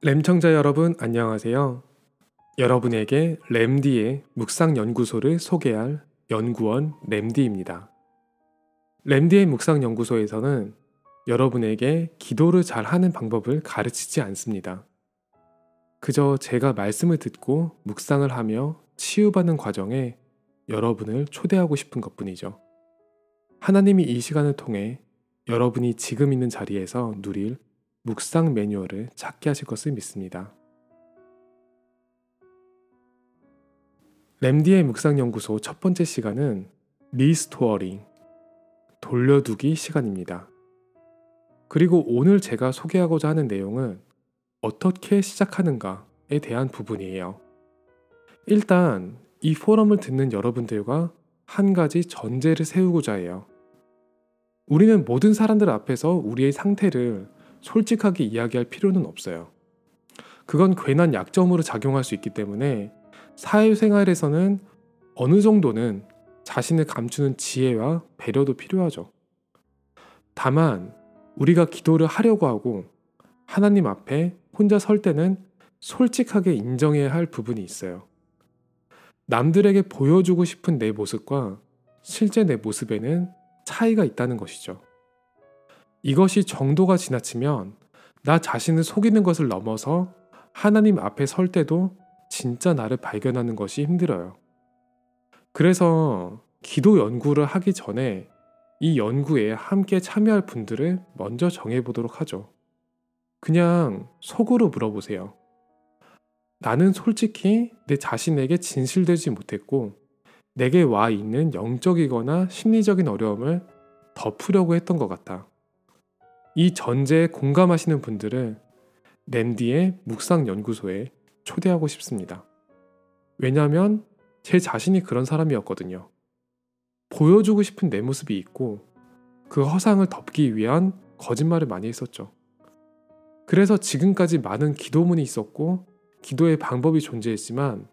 램청자 여러분 안녕하세요. 여러분에게 램디의 묵상 연구소를 소개할 연구원 램디입니다. 램디의 묵상 연구소에서는 여러분에게 기도를 잘 하는 방법을 가르치지 않습니다. 그저 제가 말씀을 듣고 묵상을 하며 치유받는 과정에 여러분을 초대하고 싶은 것 뿐이죠. 하나님이 이 시간을 통해 여러분이 지금 있는 자리에서 누릴 묵상 매뉴얼을 찾게 하실 것을 믿습니다. 램디의 묵상연구소 첫 번째 시간은 restoring, 돌려두기 시간입니다. 그리고 오늘 제가 소개하고자 하는 내용은 어떻게 시작하는가에 대한 부분이에요. 일단 이 포럼을 듣는 여러분들과 한 가지 전제를 세우고자 해요. 우리는 모든 사람들 앞에서 우리의 상태를 솔직하게 이야기할 필요는 없어요. 그건 괜한 약점으로 작용할 수 있기 때문에 사회생활에서는 어느 정도는 자신을 감추는 지혜와 배려도 필요하죠. 다만 우리가 기도를 하려고 하고 하나님 앞에 혼자 설 때는 솔직하게 인정해야 할 부분이 있어요. 남들에게 보여주고 싶은 내 모습과 실제 내 모습에는 차이가 있다는 것이죠. 이것이 정도가 지나치면 나 자신을 속이는 것을 넘어서 하나님 앞에 설 때도 진짜 나를 발견하는 것이 힘들어요. 그래서 기도 연구를 하기 전에 이 연구에 함께 참여할 분들을 먼저 정해보도록 하죠. 그냥 속으로 물어보세요. 나는 솔직히 내 자신에게 진실되지 못했고, 내게 와 있는 영적이거나 심리적인 어려움을 덮으려고 했던 것 같아. 이 전제에 공감하시는 분들은 랜디의 묵상연구소에 초대하고 싶습니다. 왜냐하면 제 자신이 그런 사람이었거든요. 보여주고 싶은 내 모습이 있고 그 허상을 덮기 위한 거짓말을 많이 했었죠. 그래서 지금까지 많은 기도문이 있었고 기도의 방법이 존재했지만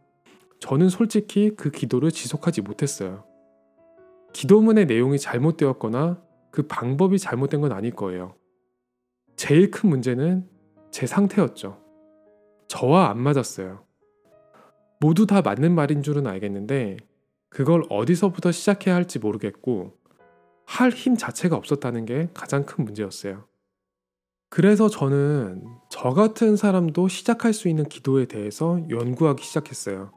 저는 솔직히 그 기도를 지속하지 못했어요. 기도문의 내용이 잘못되었거나 그 방법이 잘못된 건 아닐 거예요. 제일 큰 문제는 제 상태였죠. 저와 안 맞았어요. 모두 다 맞는 말인 줄은 알겠는데 그걸 어디서부터 시작해야 할지 모르겠고 할 힘 자체가 없었다는 게 가장 큰 문제였어요. 그래서 저는 저 같은 사람도 시작할 수 있는 기도에 대해서 연구하기 시작했어요.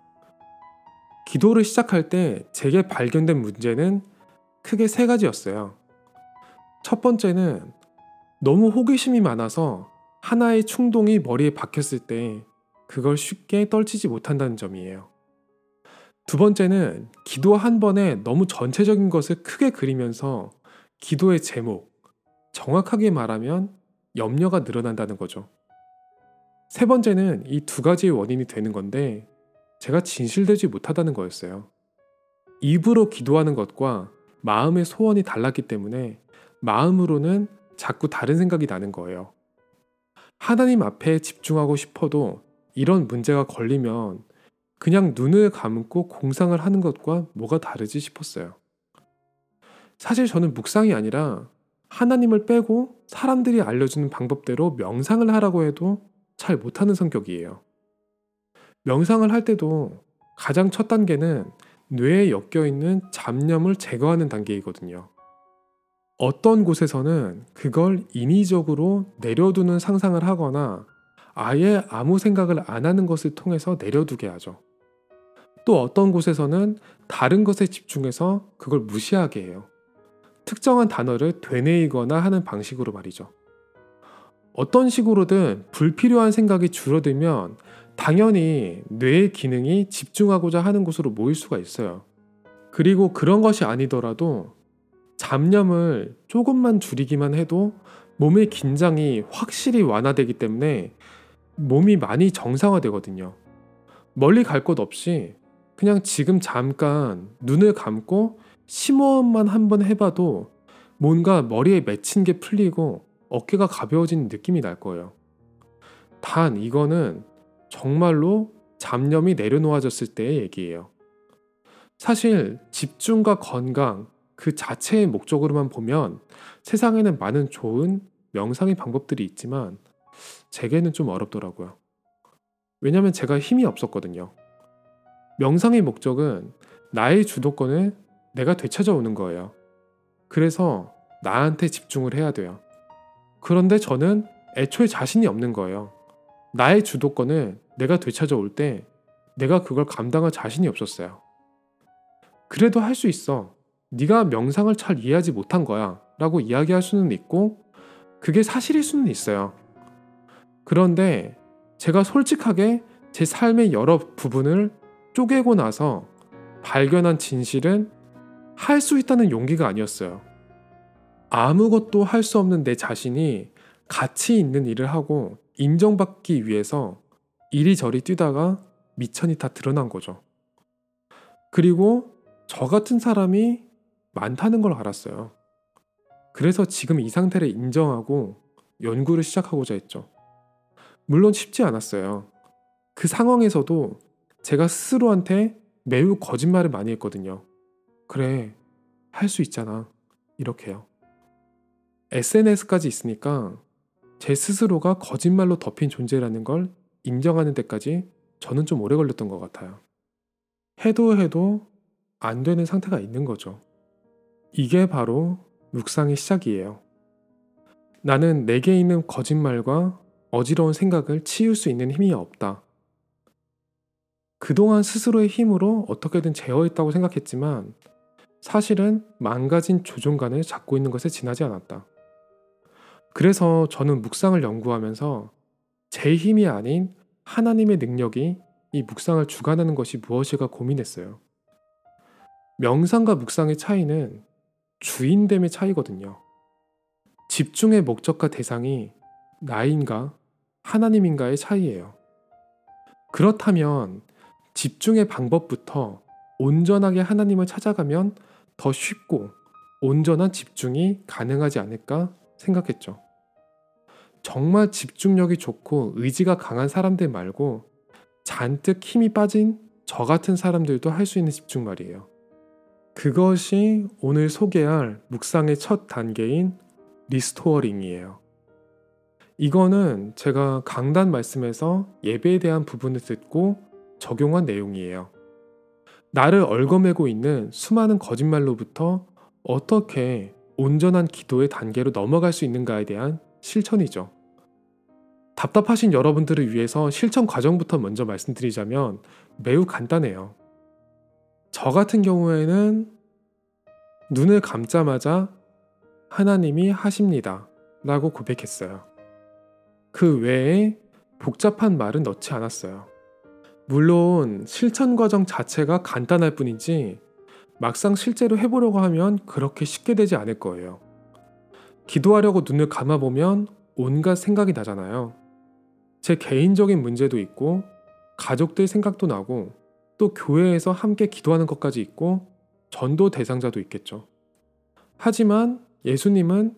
기도를 시작할 때 제게 발견된 문제는 크게 세 가지였어요. 첫 번째는 너무 호기심이 많아서 하나의 충동이 머리에 박혔을 때 그걸 쉽게 떨치지 못한다는 점이에요. 두 번째는 기도 한 번에 너무 전체적인 것을 크게 그리면서 기도의 제목, 정확하게 말하면 염려가 늘어난다는 거죠. 세 번째는 이 두 가지의 원인이 되는 건데 제가 진실되지 못하다는 거였어요. 입으로 기도하는 것과 마음의 소원이 달랐기 때문에 마음으로는 자꾸 다른 생각이 나는 거예요. 하나님 앞에 집중하고 싶어도 이런 문제가 걸리면 그냥 눈을 감고 공상을 하는 것과 뭐가 다르지 싶었어요. 사실 저는 묵상이 아니라 하나님을 빼고 사람들이 알려주는 방법대로 명상을 하라고 해도 잘 못하는 성격이에요. 명상을 할 때도 가장 첫 단계는 뇌에 엮여 있는 잡념을 제거하는 단계이거든요. 어떤 곳에서는 그걸 인위적으로 내려두는 상상을 하거나 아예 아무 생각을 안 하는 것을 통해서 내려두게 하죠. 또 어떤 곳에서는 다른 것에 집중해서 그걸 무시하게 해요. 특정한 단어를 되뇌이거나 하는 방식으로 말이죠. 어떤 식으로든 불필요한 생각이 줄어들면 당연히 뇌의 기능이 집중하고자 하는 곳으로 모일 수가 있어요. 그리고 그런 것이 아니더라도 잡념을 조금만 줄이기만 해도 몸의 긴장이 확실히 완화되기 때문에 몸이 많이 정상화되거든요. 멀리 갈 곳 없이 그냥 지금 잠깐 눈을 감고 심호흡만 한번 해봐도 뭔가 머리에 맺힌 게 풀리고 어깨가 가벼워지는 느낌이 날 거예요. 단 이거는 정말로 잡념이 내려놓아졌을 때의 얘기예요. 사실 집중과 건강, 그 자체의 목적으로만 보면 세상에는 많은 좋은 명상의 방법들이 있지만 제게는 좀 어렵더라고요. 왜냐면 제가 힘이 없었거든요. 명상의 목적은 나의 주도권을 내가 되찾아오는 거예요. 그래서 나한테 집중을 해야 돼요. 그런데 저는 애초에 자신이 없는 거예요. 나의 주도권을 내가 되찾아올 때 내가 그걸 감당할 자신이 없었어요. 그래도 할 수 있어. 네가 명상을 잘 이해하지 못한 거야. 라고 이야기할 수는 있고 그게 사실일 수는 있어요. 그런데 제가 솔직하게 제 삶의 여러 부분을 쪼개고 나서 발견한 진실은 할 수 있다는 용기가 아니었어요. 아무것도 할 수 없는 내 자신이 가치 있는 일을 하고 인정받기 위해서 이리저리 뛰다가 미천이 다 드러난 거죠. 그리고 저 같은 사람이 많다는 걸 알았어요. 그래서 지금 이 상태를 인정하고 연구를 시작하고자 했죠. 물론 쉽지 않았어요. 그 상황에서도 제가 스스로한테 매우 거짓말을 많이 했거든요. 그래, 할 수 있잖아. 이렇게요. SNS까지 있으니까 제 스스로가 거짓말로 덮인 존재라는 걸 인정하는 데까지 저는 좀 오래 걸렸던 것 같아요. 해도 해도 안 되는 상태가 있는 거죠. 이게 바로 묵상의 시작이에요. 나는 내게 있는 거짓말과 어지러운 생각을 치울 수 있는 힘이 없다. 그동안 스스로의 힘으로 어떻게든 제어했다고 생각했지만 사실은 망가진 조종관을 잡고 있는 것에 지나지 않았다. 그래서 저는 묵상을 연구하면서 제 힘이 아닌 하나님의 능력이 이 묵상을 주관하는 것이 무엇일까 고민했어요. 명상과 묵상의 차이는 주인됨의 차이거든요. 집중의 목적과 대상이 나인가 하나님인가의 차이예요. 그렇다면 집중의 방법부터 온전하게 하나님을 찾아가면 더 쉽고 온전한 집중이 가능하지 않을까 생각했죠. 정말 집중력이 좋고 의지가 강한 사람들 말고 잔뜩 힘이 빠진 저 같은 사람들도 할 수 있는 집중 말이에요. 그것이 오늘 소개할 묵상의 첫 단계인 restoring이에요. 이거는 제가 강단 말씀에서 예배에 대한 부분을 듣고 적용한 내용이에요. 나를 얽어매고 있는 수많은 거짓말로부터 어떻게 온전한 기도의 단계로 넘어갈 수 있는가에 대한 실천이죠. 답답하신 여러분들을 위해서 실천 과정부터 먼저 말씀드리자면 매우 간단해요. 저 같은 경우에는 눈을 감자마자 하나님이 하십니다. 라고 고백했어요. 그 외에 복잡한 말은 넣지 않았어요. 물론 실천 과정 자체가 간단할 뿐이지 막상 실제로 해보려고 하면 그렇게 쉽게 되지 않을 거예요. 기도하려고 눈을 감아보면 온갖 생각이 나잖아요. 제 개인적인 문제도 있고, 가족들 생각도 나고, 또 교회에서 함께 기도하는 것까지 있고 전도 대상자도 있겠죠. 하지만 예수님은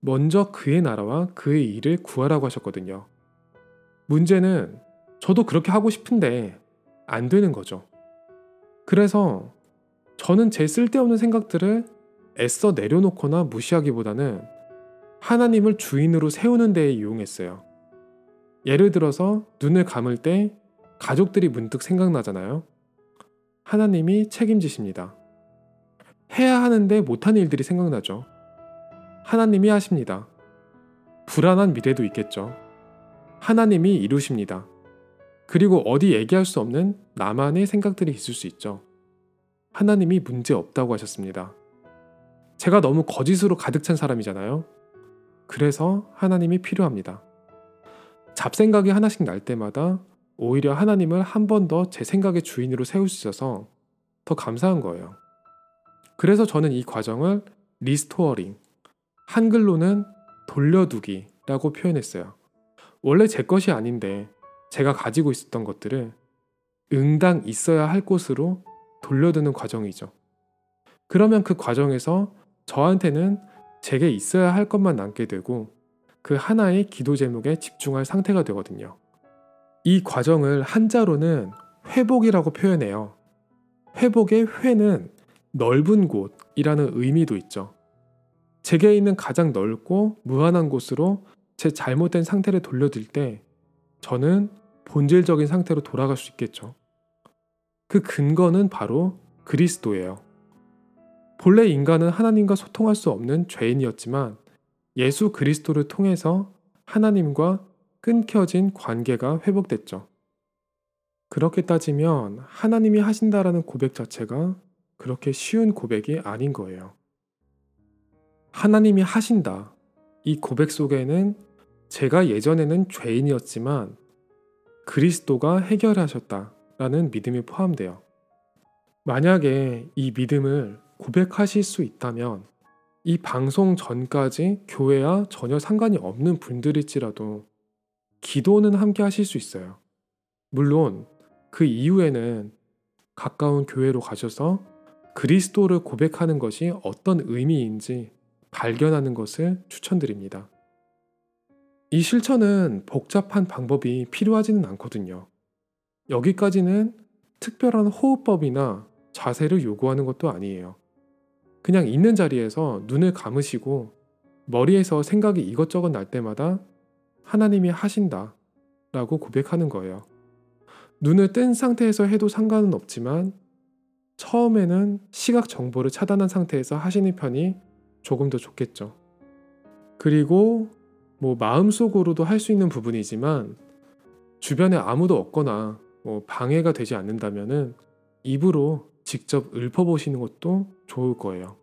먼저 그의 나라와 그의 일을 구하라고 하셨거든요. 문제는 저도 그렇게 하고 싶은데 안 되는 거죠. 그래서 저는 제 쓸데없는 생각들을 애써 내려놓거나 무시하기보다는 하나님을 주인으로 세우는 데에 이용했어요. 예를 들어서 눈을 감을 때 가족들이 문득 생각나잖아요. 하나님이 책임지십니다. 해야 하는데 못하는 일들이 생각나죠. 하나님이 하십니다. 불안한 미래도 있겠죠. 하나님이 이루십니다. 그리고 어디 얘기할 수 없는 나만의 생각들이 있을 수 있죠. 하나님이 문제 없다고 하셨습니다. 제가 너무 거짓으로 가득 찬 사람이잖아요. 그래서 하나님이 필요합니다. 잡생각이 하나씩 날 때마다 오히려 하나님을 한 번 더 제 생각의 주인으로 있어서 더 감사한 거예요. 그래서 저는 이 과정을 restoring, 한글로는 돌려두기라고 표현했어요. 원래 제 것이 아닌데 제가 가지고 있었던 것들을 응당 있어야 할 곳으로 돌려두는 과정이죠. 그러면 그 과정에서 저한테는 제게 있어야 할 것만 남게 되고 그 하나의 기도 제목에 집중할 상태가 되거든요. 이 과정을 한자로는 회복이라고 표현해요. 회복의 회는 넓은 곳이라는 의미도 있죠. 제게 있는 가장 넓고 무한한 곳으로 제 잘못된 상태를 돌려드릴 때 저는 본질적인 상태로 돌아갈 수 있겠죠. 그 근거는 바로 그리스도예요. 본래 인간은 하나님과 소통할 수 없는 죄인이었지만 예수 그리스도를 통해서 하나님과 끊겨진 관계가 회복됐죠. 그렇게 따지면 하나님이 하신다라는 고백 자체가 그렇게 쉬운 고백이 아닌 거예요. 하나님이 하신다. 이 고백 속에는 제가 예전에는 죄인이었지만 그리스도가 해결하셨다라는 믿음이 포함돼요. 만약에 이 믿음을 고백하실 수 있다면 이 방송 전까지 교회와 전혀 상관이 없는 분들일지라도 기도는 함께 하실 수 있어요. 물론 그 이후에는 가까운 교회로 가셔서 그리스도를 고백하는 것이 어떤 의미인지 발견하는 것을 추천드립니다. 이 실천은 복잡한 방법이 필요하지는 않거든요. 여기까지는 특별한 호흡법이나 자세를 요구하는 것도 아니에요. 그냥 있는 자리에서 눈을 감으시고 머리에서 생각이 이것저것 날 때마다 하나님이 하신다 라고 고백하는 거예요. 눈을 뜬 상태에서 해도 상관은 없지만 처음에는 시각 정보를 차단한 상태에서 하시는 편이 조금 더 좋겠죠. 그리고 뭐 마음속으로도 할 수 있는 부분이지만 주변에 아무도 없거나 뭐 방해가 되지 않는다면은 입으로 직접 읊어보시는 것도 좋을 거예요.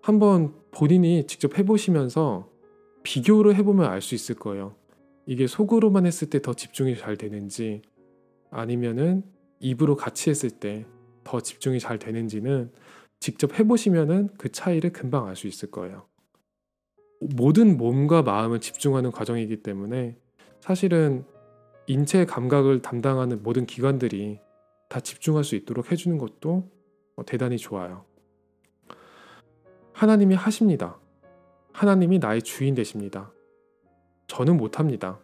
한번 본인이 직접 해보시면서 비교를 해보면 알 수 있을 거예요. 이게 속으로만 했을 때 더 집중이 잘 되는지 아니면은 입으로 같이 했을 때 더 집중이 잘 되는지는 직접 해보시면은 그 차이를 금방 알 수 있을 거예요. 모든 몸과 마음을 집중하는 과정이기 때문에 사실은 인체 감각을 담당하는 모든 기관들이 다 집중할 수 있도록 해주는 것도 어, 대단히 좋아요. 하나님이 하십니다. 하나님이 나의 주인 되십니다. 저는 못합니다.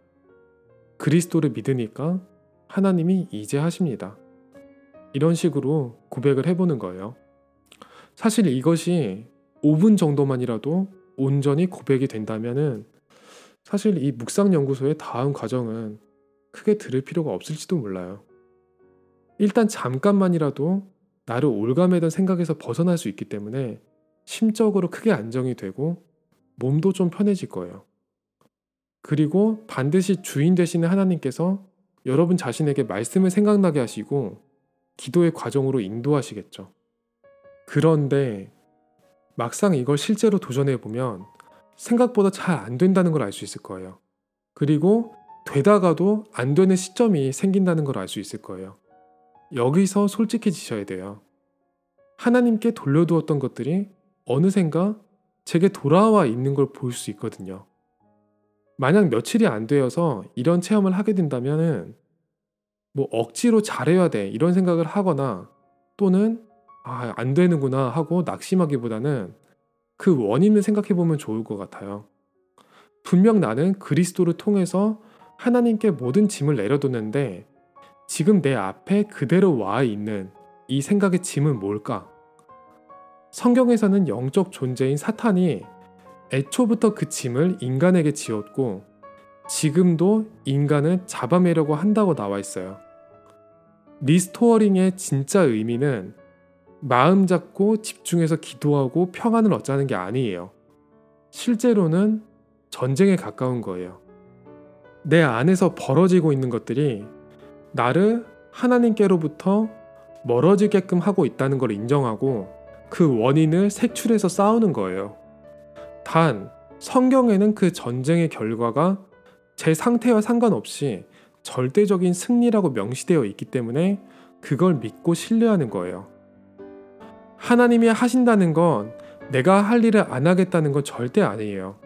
그리스도를 믿으니까 하나님이 이제 하십니다. 이런 식으로 고백을 해보는 거예요. 사실 이것이 5분 정도만이라도 온전히 고백이 된다면은 사실 이 묵상 연구소의 다음 과정은 크게 들을 필요가 없을지도 몰라요. 일단 잠깐만이라도 나를 올가매던 생각에서 벗어날 수 있기 때문에 심적으로 크게 안정이 되고 몸도 좀 편해질 거예요. 그리고 반드시 주인 되시는 하나님께서 여러분 자신에게 말씀을 생각나게 하시고 기도의 과정으로 인도하시겠죠. 그런데 막상 이걸 실제로 도전해 보면 생각보다 잘 안 된다는 걸 알 수 있을 거예요. 그리고 되다가도 안 되는 시점이 생긴다는 걸 알 수 있을 거예요. 여기서 솔직해지셔야 돼요. 하나님께 돌려두었던 것들이 어느샌가 제게 돌아와 있는 걸 볼 수 있거든요. 만약 며칠이 안 되어서 이런 체험을 하게 된다면은 뭐 억지로 잘해야 돼 이런 생각을 하거나 또는 아, 안 되는구나 하고 낙심하기보다는 그 원인을 생각해 보면 좋을 것 같아요. 분명 나는 그리스도를 통해서 하나님께 모든 짐을 내려뒀는데 지금 내 앞에 그대로 와 있는 이 생각의 짐은 뭘까? 성경에서는 영적 존재인 사탄이 애초부터 그 짐을 인간에게 지었고 지금도 인간을 잡아매려고 한다고 나와 있어요. restoring의 진짜 의미는 마음 잡고 집중해서 기도하고 평안을 얻자는 게 아니에요. 실제로는 전쟁에 가까운 거예요. 내 안에서 벌어지고 있는 것들이 나를 하나님께로부터 멀어지게끔 하고 있다는 걸 인정하고 그 원인을 색출해서 싸우는 거예요. 단, 성경에는 그 전쟁의 결과가 제 상태와 상관없이 절대적인 승리라고 명시되어 있기 때문에 그걸 믿고 신뢰하는 거예요. 하나님이 하신다는 건 내가 할 일을 안 하겠다는 건 절대 아니에요.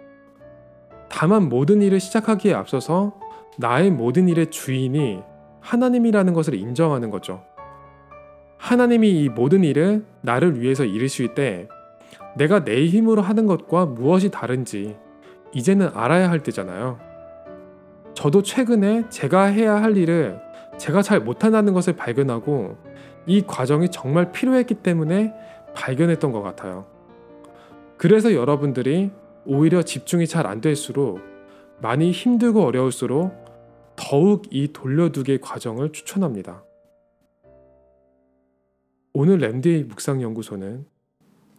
다만 모든 일을 시작하기에 앞서서 나의 모든 일의 주인이 하나님이라는 것을 인정하는 거죠. 하나님이 이 모든 일을 나를 위해서 이르실 때 내가 내 힘으로 하는 것과 무엇이 다른지 이제는 알아야 할 때잖아요. 저도 최근에 제가 해야 할 일을 제가 잘 못한다는 것을 발견하고 이 과정이 정말 필요했기 때문에 발견했던 것 같아요. 그래서 여러분들이 오히려 집중이 잘 안 될수록 많이 힘들고 어려울수록 더욱 이 돌려두기 과정을 추천합니다. 오늘 램디의 묵상연구소는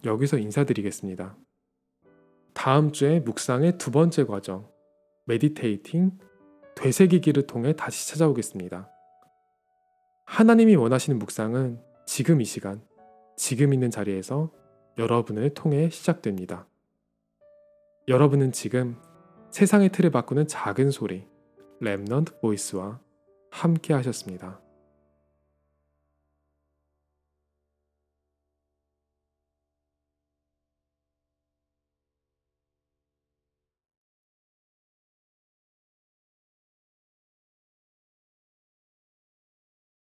여기서 인사드리겠습니다. 다음 주에 묵상의 두 번째 과정, meditating, 되새기기를 통해 다시 찾아오겠습니다. 하나님이 원하시는 묵상은 지금 이 시간, 지금 있는 자리에서 여러분을 통해 시작됩니다. 여러분은 지금 세상의 틀을 바꾸는 작은 소리, Remnant Voice와 함께 하셨습니다.